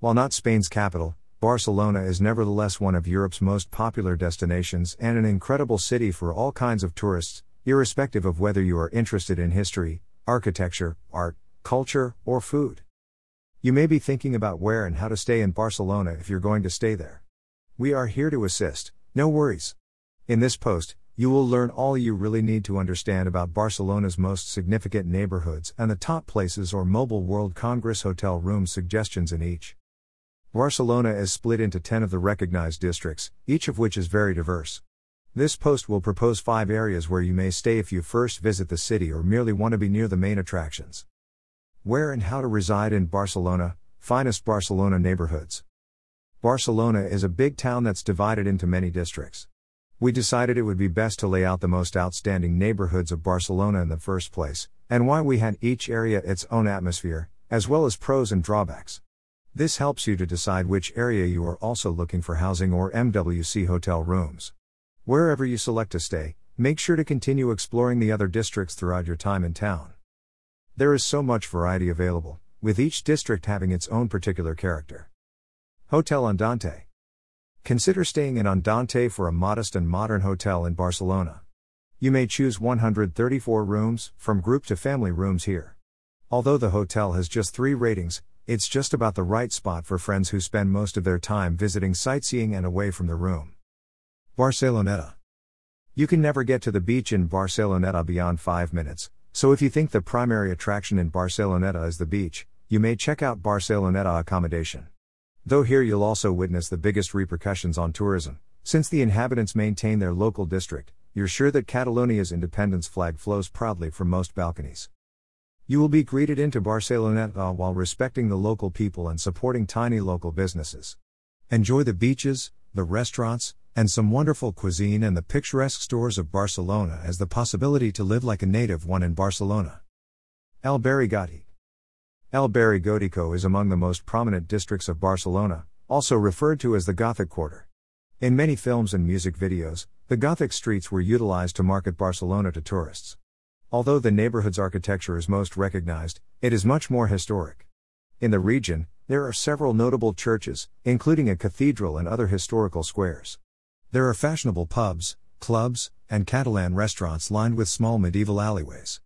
While not Spain's capital, Barcelona is nevertheless one of Europe's most popular destinations and an incredible city for all kinds of tourists, irrespective of whether you are interested in history, architecture, art, culture, or food. You may be thinking about where and how to stay in Barcelona if you're going to stay there. We are here to assist, no worries. In this post, you will learn all you really need to understand about Barcelona's most significant neighborhoods and the top places or Mobile World Congress hotel room suggestions in each. Barcelona is split into 10 of the recognized districts, each of which is very diverse. This post will propose five areas where you may stay if you first visit the city or merely want to be near the main attractions. Where and how to reside in Barcelona, finest Barcelona neighborhoods. Barcelona is a big town that's divided into many districts. We decided it would be best to lay out the most outstanding neighborhoods of Barcelona in the first place, and why we had each area its own atmosphere, as well as pros and drawbacks. This helps you to decide which area you are also looking for housing or MWC hotel rooms. Wherever you select to stay, make sure to continue exploring the other districts throughout your time in town. There is so much variety available, with each district having its own particular character. Hotel Andante. Consider staying in Andante for a modest and modern hotel in Barcelona. You may choose 134 rooms, from group to family rooms here. Although the hotel has just three ratings, it's just about the right spot for friends who spend most of their time visiting sightseeing and away from the room. Barceloneta. You can never get to the beach in Barceloneta beyond 5 minutes, so if you think the primary attraction in Barceloneta is the beach, you may check out Barceloneta accommodation. Though here you'll also witness the biggest repercussions on tourism, since the inhabitants maintain their local district, you're sure that Catalonia's independence flag flows proudly from most balconies. You will be greeted into Barceloneta uh, while respecting the local people and supporting tiny local businesses. Enjoy the beaches, the restaurants, and some wonderful cuisine and the picturesque stores of Barcelona as the possibility to live like a native one in Barcelona. El Barri Gòtic. El Barri Gótico is among the most prominent districts of Barcelona, also referred to as the Gothic Quarter. In many films and music videos, the Gothic streets were utilized to market Barcelona to tourists. Although the neighborhood's architecture is most recognized, it is much more historic. In the region, there are several notable churches, including a cathedral and other historical squares. There are fashionable pubs, clubs, and Catalan restaurants lined with small medieval alleyways.